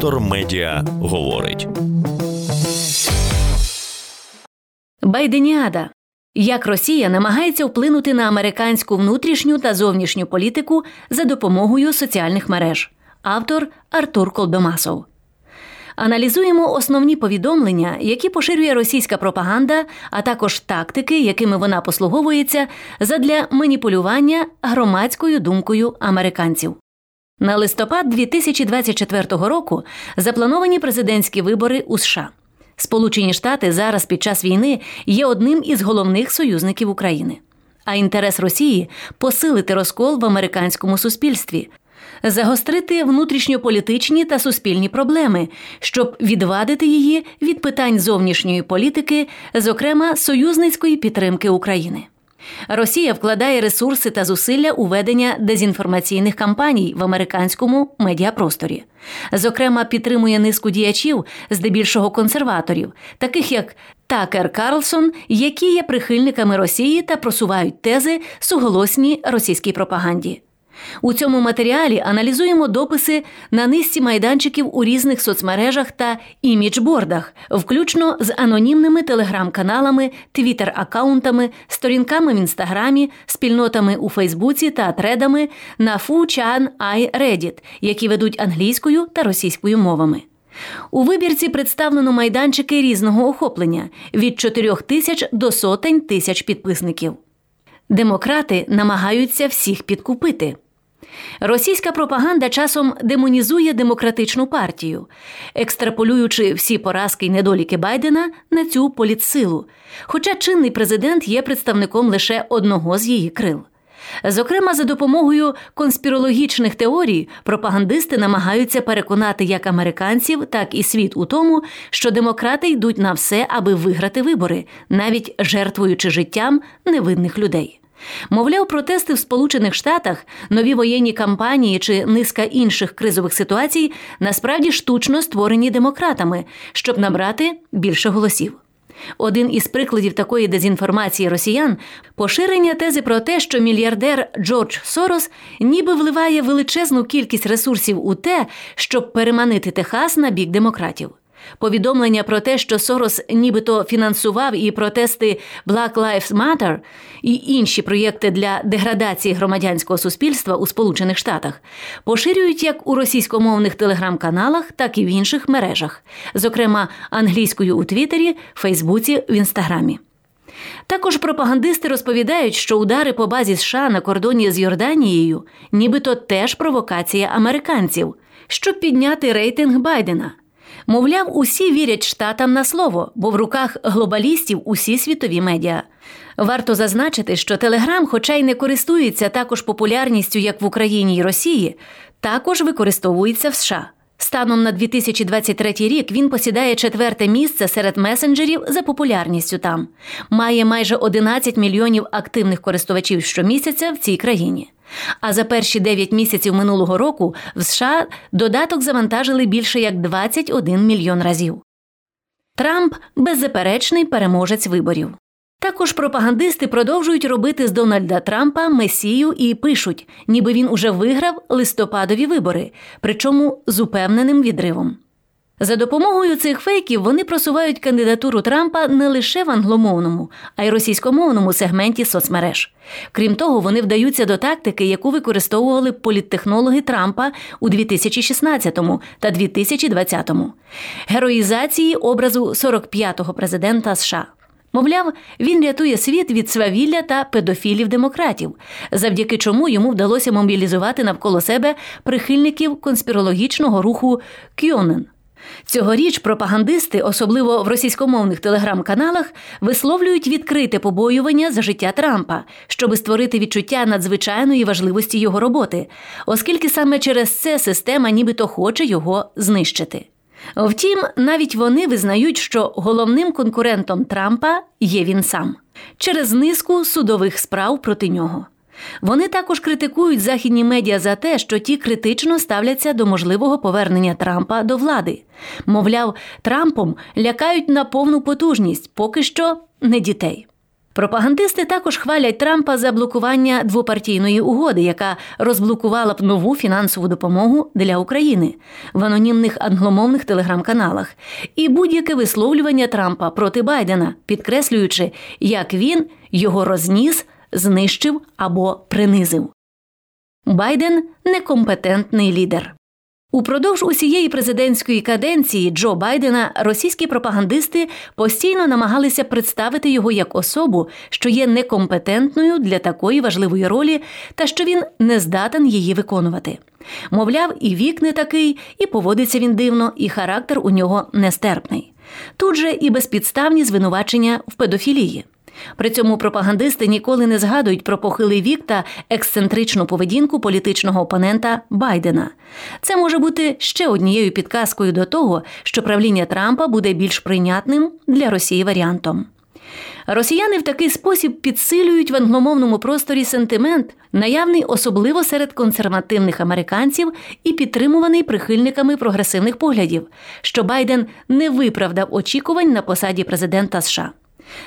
Вектор Медіа говорить. Байденіада. Як Росія намагається вплинути на американську внутрішню та зовнішню політику за допомогою соціальних мереж. Автор Артур Колбемасов. Аналізуємо основні повідомлення, які поширює російська пропаганда, а також тактики, якими вона послуговується задля маніпулювання громадською думкою американців. На листопад 2024 року заплановані президентські вибори у США. Сполучені Штати зараз під час війни є одним із головних союзників України. А інтерес Росії посилити розкол в американському суспільстві, загострити внутрішньополітичні та суспільні проблеми, щоб відвадити її від питань зовнішньої політики, зокрема союзницької підтримки України. Росія вкладає ресурси та зусилля у ведення дезінформаційних кампаній в американському медіапросторі. Зокрема, підтримує низку діячів, здебільшого консерваторів, таких як Такер Карлсон, які є прихильниками Росії та просувають тези суголосні російській пропаганді. У цьому матеріалі аналізуємо дописи на низці майданчиків у різних соцмережах та іміджбордах, включно з анонімними телеграм-каналами, твіттер-аккаунтами, сторінками в інстаграмі, спільнотами у Фейсбуці та тредами на FuChan iReddit, які ведуть англійською та російською мовами. У вибірці представлено майданчики різного охоплення від 4 тисяч до сотень тисяч підписників. Демократи намагаються всіх підкупити. Російська пропаганда часом демонізує демократичну партію, екстраполюючи всі поразки й недоліки Байдена на цю політсилу. Хоча чинний президент є представником лише одного з її крил. Зокрема, за допомогою конспірологічних теорій пропагандисти намагаються переконати як американців, так і світ у тому, що демократи йдуть на все, аби виграти вибори, навіть жертвуючи життям невинних людей. Мовляв, протести в Сполучених Штатах, нові воєнні кампанії чи низка інших кризових ситуацій насправді штучно створені демократами, щоб набрати більше голосів. Один із прикладів такої дезінформації росіян поширення тези про те, що мільярдер Джордж Сорос ніби вливає величезну кількість ресурсів у те, щоб переманити Техас на бік демократів. Повідомлення про те, що Сорос нібито фінансував і протести Black Lives Matter і інші проєкти для деградації громадянського суспільства у Сполучених Штатах поширюють як у російськомовних телеграм-каналах, так і в інших мережах, зокрема англійською у Твіттері, Фейсбуці, в Інстаграмі. Також пропагандисти розповідають, що удари по базі США на кордоні з Йорданією, нібито теж провокація американців, щоб підняти рейтинг Байдена. Мовляв, усі вірять штатам на слово, бо в руках глобалістів усі світові медіа. Варто зазначити, що Телеграм, хоча й не користується також популярністю, як в Україні й Росії, також використовується в США. Станом на 2023 рік він посідає четверте місце серед месенджерів за популярністю там, має майже 11 мільйонів активних користувачів щомісяця в цій країні. А за перші 9 місяців минулого року в США додаток завантажили більше як 21 мільйон разів. Трамп беззаперечний переможець виборів. Також пропагандисти продовжують робити з Дональда Трампа месію і пишуть, ніби він уже виграв листопадові вибори, причому з упевненим відривом. За допомогою цих фейків вони просувають кандидатуру Трампа не лише в англомовному, а й російськомовному сегменті соцмереж. Крім того, вони вдаються до тактики, яку використовували політтехнологи Трампа у 2016 та 2020 – героїзації образу 45-го президента США. Мовляв, він рятує світ від свавілля та педофілів демократів, завдяки чому йому вдалося мобілізувати навколо себе прихильників конспірологічного руху Кьонен. Цьогоріч пропагандисти, особливо в російськомовних телеграм-каналах, висловлюють відкрите побоювання за життя Трампа, щоби створити відчуття надзвичайної важливості його роботи, оскільки саме через це система нібито хоче його знищити. Втім, навіть вони визнають, що головним конкурентом Трампа є він сам через низку судових справ проти нього. Вони також критикують західні медіа за те, що ті критично ставляться до можливого повернення Трампа до влади. Мовляв, Трампом лякають на повну потужність, поки що не дітей. Пропагандисти також хвалять Трампа за блокування двопартійної угоди, яка розблокувала б нову фінансову допомогу для України в анонімних англомовних телеграм-каналах, і будь-яке висловлювання Трампа проти Байдена, підкреслюючи, як він його розніс, знищив або принизив. Байден некомпетентний лідер. Упродовж усієї президентської каденції Джо Байдена російські пропагандисти постійно намагалися представити його як особу, що є некомпетентною для такої важливої ролі, та що він не здатен її виконувати. Мовляв, і вік не такий, і поводиться він дивно, і характер у нього нестерпний. Тут же і безпідставні звинувачення в педофілії. При цьому пропагандисти ніколи не згадують про похилий вік та ексцентричну поведінку політичного опонента Байдена. Це може бути ще однією підказкою до того, що правління Трампа буде більш прийнятним для Росії варіантом. Росіяни в такий спосіб підсилюють в англомовному просторі сентимент, наявний особливо серед консервативних американців і підтримуваний прихильниками прогресивних поглядів, що Байден не виправдав очікувань на посаді президента США.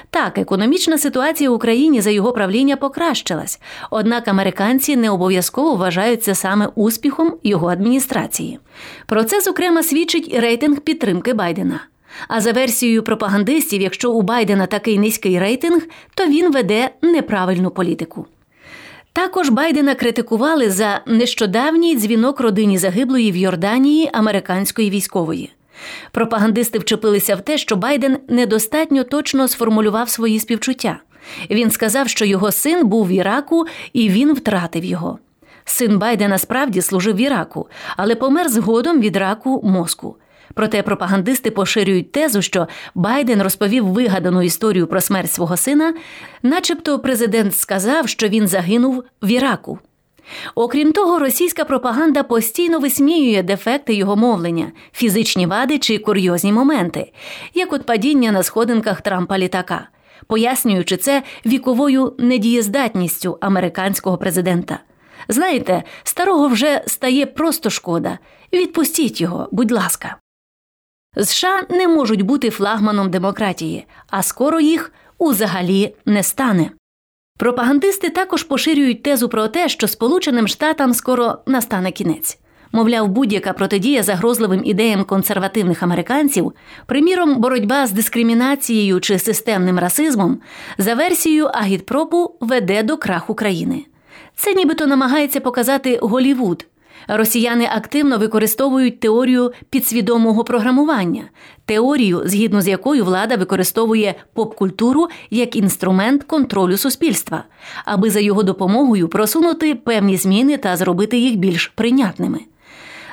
Так, економічна ситуація в Україні за його правління покращилась, однак американці не обов'язково вважають це саме успіхом його адміністрації. Про це, зокрема, свідчить рейтинг підтримки Байдена. А за версією пропагандистів, якщо у Байдена такий низький рейтинг, то він веде неправильну політику. Також Байдена критикували за нещодавній дзвінок родині загиблої в Йорданії американської військової. Пропагандисти вчепилися в те, що Байден недостатньо точно сформулював свої співчуття. Він сказав, що його син був в Іраку і він втратив його. Син Байдена справді служив в Іраку, але помер згодом від раку мозку. Проте пропагандисти поширюють тезу, що Байден розповів вигадану історію про смерть свого сина, начебто президент сказав, що він загинув в Іраку. Окрім того, російська пропаганда постійно висміює дефекти його мовлення, фізичні вади чи курйозні моменти, як от падіння на сходинках Трампа літака, пояснюючи це віковою недієздатністю американського президента. Знаєте, старого вже стає просто шкода. Відпустіть його, будь ласка. США не можуть бути флагманом демократії, а скоро їх узагалі не стане. Пропагандисти також поширюють тезу про те, що Сполученим Штатам скоро настане кінець. Мовляв, будь-яка протидія загрозливим ідеям консервативних американців, приміром, боротьба з дискримінацією чи системним расизмом, за версією агітпропу веде до краху країни. Це нібито намагається показати Голівуд, Росіяни активно використовують теорію підсвідомого програмування, теорію, згідно з якою влада використовує поп-культуру як інструмент контролю суспільства, аби за його допомогою просунути певні зміни та зробити їх більш прийнятними.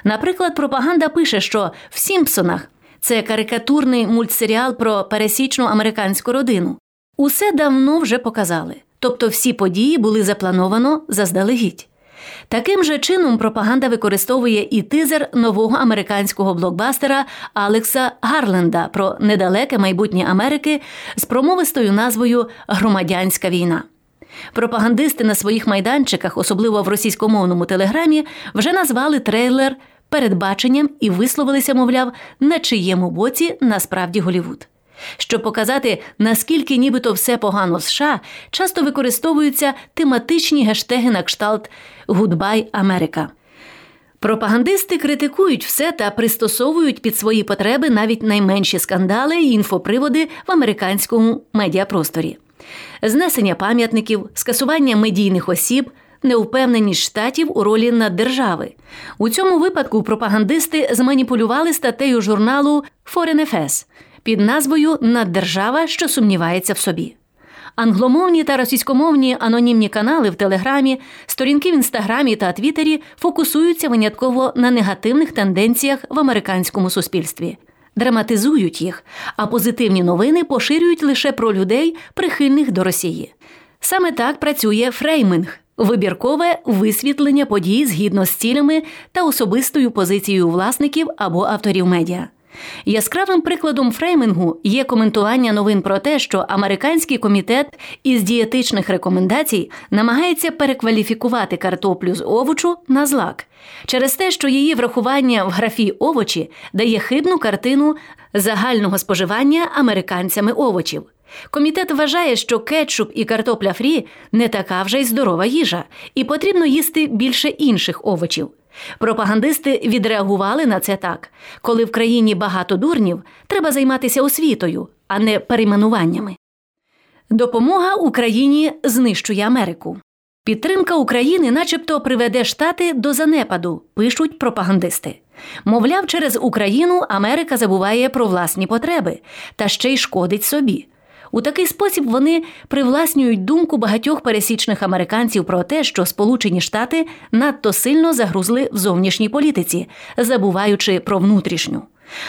Наприклад, пропаганда пише, що в Сімпсонах це карикатурний мультсеріал про пересічну американську родину. Усе давно вже показали, тобто всі події були заплановано заздалегідь. Таким же чином пропаганда використовує і тизер нового американського блокбастера Алекса Гарленда про недалеке майбутнє Америки з промовистою назвою Громадянська війна. Пропагандисти на своїх майданчиках, особливо в російськомовному телеграмі, вже назвали трейлер передбаченням і висловилися, мовляв, на чиєму боці насправді Голівуд. Щоб показати, наскільки нібито все погано США, часто використовуються тематичні гештеги на кшталт Гудбай Америка. Пропагандисти критикують все та пристосовують під свої потреби навіть найменші скандали і інфоприводи в американському медіапросторі. Знесення пам'ятників, скасування медійних осіб, неупевненість штатів у ролі наддержави. У цьому випадку пропагандисти зманіпулювали статтею журналу Foreign Affairs – під назвою Наддержава, що сумнівається в собі. Англомовні та російськомовні анонімні канали в Телеграмі, сторінки в інстаграмі та Твіттері фокусуються винятково на негативних тенденціях в американському суспільстві, драматизують їх, а позитивні новини поширюють лише про людей, прихильних до Росії. Саме так працює фрейминг. Вибіркове висвітлення подій згідно з цілями та особистою позицією власників або авторів медіа. Яскравим прикладом фреймингу є коментування новин про те, що американський комітет із дієтичних рекомендацій намагається перекваліфікувати картоплю з овочу на злак через те, що її врахування в графі овочі дає хибну картину загального споживання американцями овочів. Комітет вважає, що кетчуп і картопля фрі не така вже й здорова їжа, і потрібно їсти більше інших овочів. Пропагандисти відреагували на це так: коли в країні багато дурнів, треба займатися освітою, а не перейменуваннями. Допомога Україні знищує Америку. Підтримка України, начебто, приведе штати до занепаду, пишуть пропагандисти. Мовляв, через Україну Америка забуває про власні потреби та ще й шкодить собі. У такий спосіб вони привласнюють думку багатьох пересічних американців про те, що Сполучені Штати надто сильно загрузли в зовнішній політиці, забуваючи про внутрішню.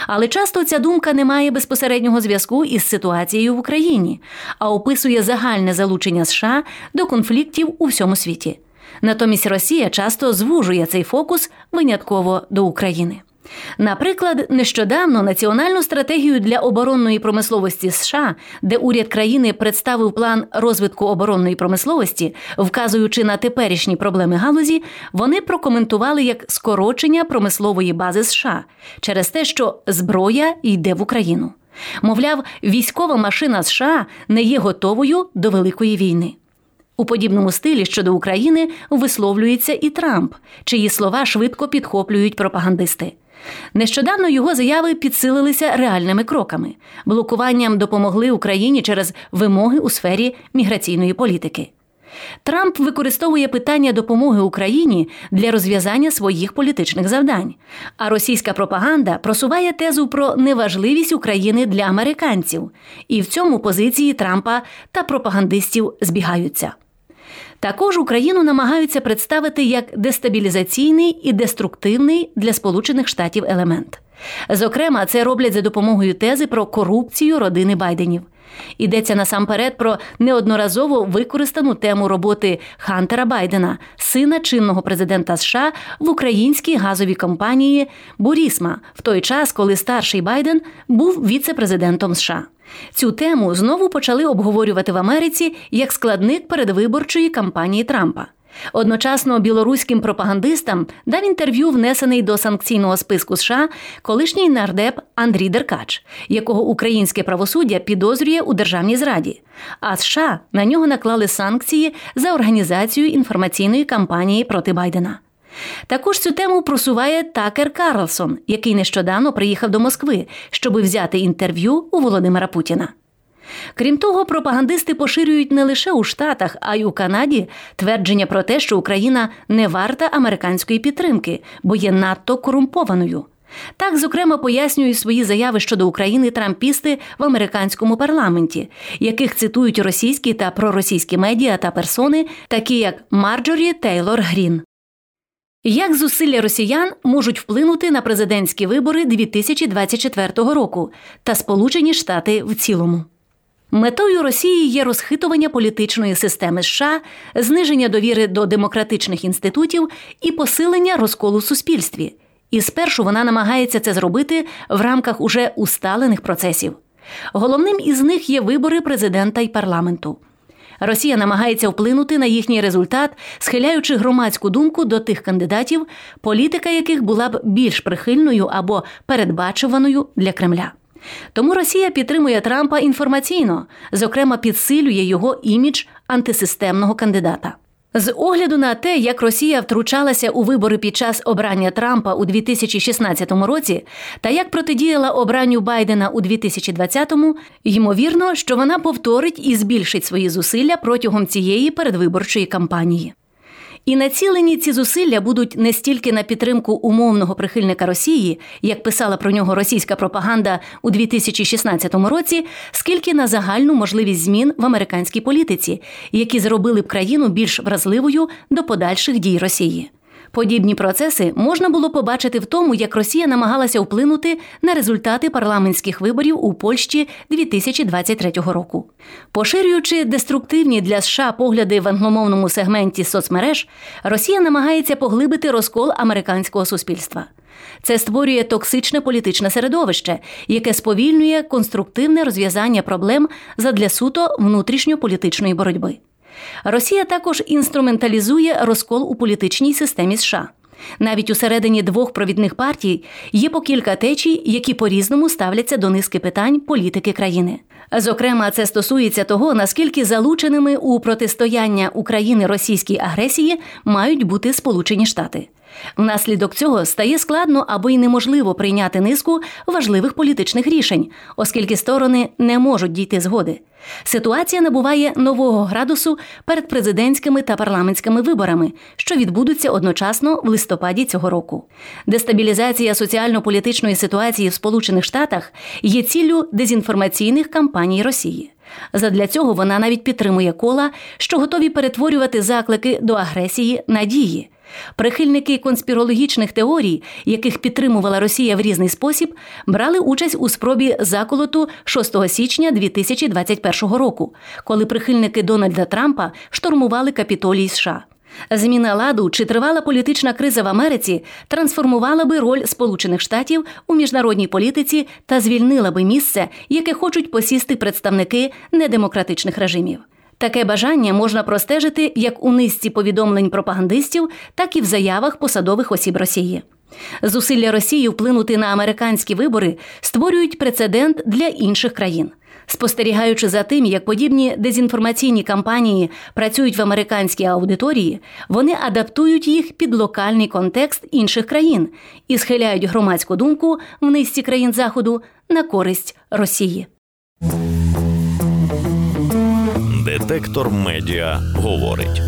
Але часто ця думка не має безпосереднього зв'язку із ситуацією в Україні, а описує загальне залучення США до конфліктів у всьому світі. Натомість Росія часто звужує цей фокус винятково до України. Наприклад, нещодавно національну стратегію для оборонної промисловості США, де уряд країни представив план розвитку оборонної промисловості, вказуючи на теперішні проблеми галузі, вони прокоментували як скорочення промислової бази США через те, що зброя йде в Україну. Мовляв, військова машина США не є готовою до великої війни. У подібному стилі щодо України висловлюється і Трамп, чиї слова швидко підхоплюють пропагандисти. Нещодавно його заяви підсилилися реальними кроками. Блокуванням допомогли Україні через вимоги у сфері міграційної політики. Трамп використовує питання допомоги Україні для розв'язання своїх політичних завдань. А російська пропаганда просуває тезу про неважливість України для американців, і в цьому позиції Трампа та пропагандистів збігаються. Також Україну намагаються представити як дестабілізаційний і деструктивний для Сполучених Штатів елемент. Зокрема, це роблять за допомогою тези про корупцію родини Байденів. Йдеться насамперед про неодноразово використану тему роботи Хантера Байдена, сина чинного президента США в українській газовій компанії Бурісма, в той час, коли старший Байден був віце-президентом США. Цю тему знову почали обговорювати в Америці як складник передвиборчої кампанії Трампа. Одночасно білоруським пропагандистам дав інтерв'ю, внесений до санкційного списку США, колишній нардеп Андрій Деркач, якого українське правосуддя підозрює у державній зраді. А США на нього наклали санкції за організацію інформаційної кампанії проти Байдена. Також цю тему просуває Такер Карлсон, який нещодавно приїхав до Москви, щоб взяти інтерв'ю у Володимира Путіна. Крім того, пропагандисти поширюють не лише у Штатах, а й у Канаді твердження про те, що Україна не варта американської підтримки, бо є надто корумпованою. Так, зокрема, пояснюють свої заяви щодо України трампісти в американському парламенті, яких цитують російські та проросійські медіа та персони, такі як Марджорі Тейлор Грін. Як зусилля росіян можуть вплинути на президентські вибори 2024 року та Сполучені Штати в цілому? Метою Росії є розхитування політичної системи США, зниження довіри до демократичних інститутів і посилення розколу в суспільстві. І спершу вона намагається це зробити в рамках уже усталених процесів. Головним із них є вибори президента і парламенту. Росія намагається вплинути на їхній результат, схиляючи громадську думку до тих кандидатів, політика яких була б більш прихильною або передбачуваною для Кремля. Тому Росія підтримує Трампа інформаційно, зокрема, підсилює його імідж антисистемного кандидата. З огляду на те, як Росія втручалася у вибори під час обрання Трампа у 2016 році, та як протидіяла обранню Байдена у 2020-му, ймовірно, що вона повторить і збільшить свої зусилля протягом цієї передвиборчої кампанії. І націлені ці зусилля будуть не стільки на підтримку умовного прихильника Росії, як писала про нього російська пропаганда у 2016 році, скільки на загальну можливість змін в американській політиці, які зробили б країну більш вразливою до подальших дій Росії. Подібні процеси можна було побачити в тому, як Росія намагалася вплинути на результати парламентських виборів у Польщі 2023 року. Поширюючи деструктивні для США погляди в англомовному сегменті соцмереж, Росія намагається поглибити розкол американського суспільства. Це створює токсичне політичне середовище, яке сповільнює конструктивне розв'язання проблем задля суто внутрішньополітичної боротьби. Росія також інструменталізує розкол у політичній системі США. Навіть усередині двох провідних партій є по кілька течій, які по різному ставляться до низки питань політики країни. Зокрема, це стосується того, наскільки залученими у протистояння України російській агресії мають бути Сполучені Штати. Внаслідок цього стає складно або й неможливо прийняти низку важливих політичних рішень, оскільки сторони не можуть дійти згоди. Ситуація набуває нового градусу перед президентськими та парламентськими виборами, що відбудуться одночасно в листопаді цього року. Дестабілізація соціально-політичної ситуації в Сполучених Штатах є ціллю дезінформаційних кампаній Росії. Задля цього вона навіть підтримує кола, що готові перетворювати заклики до агресії на дії. Прихильники конспірологічних теорій, яких підтримувала Росія в різний спосіб, брали участь у спробі заколоту 6 січня 2021 року, коли прихильники Дональда Трампа штурмували капітолій США. Зміна ладу чи тривала політична криза в Америці трансформувала би роль Сполучених Штатів у міжнародній політиці та звільнила би місце, яке хочуть посісти представники недемократичних режимів. Таке бажання можна простежити як у низці повідомлень пропагандистів, так і в заявах посадових осіб Росії. Зусилля Росії вплинути на американські вибори створюють прецедент для інших країн. Спостерігаючи за тим, як подібні дезінформаційні кампанії працюють в американській аудиторії, вони адаптують їх під локальний контекст інших країн і схиляють громадську думку в низці країн Заходу на користь Росії. Детектор медіа говорить.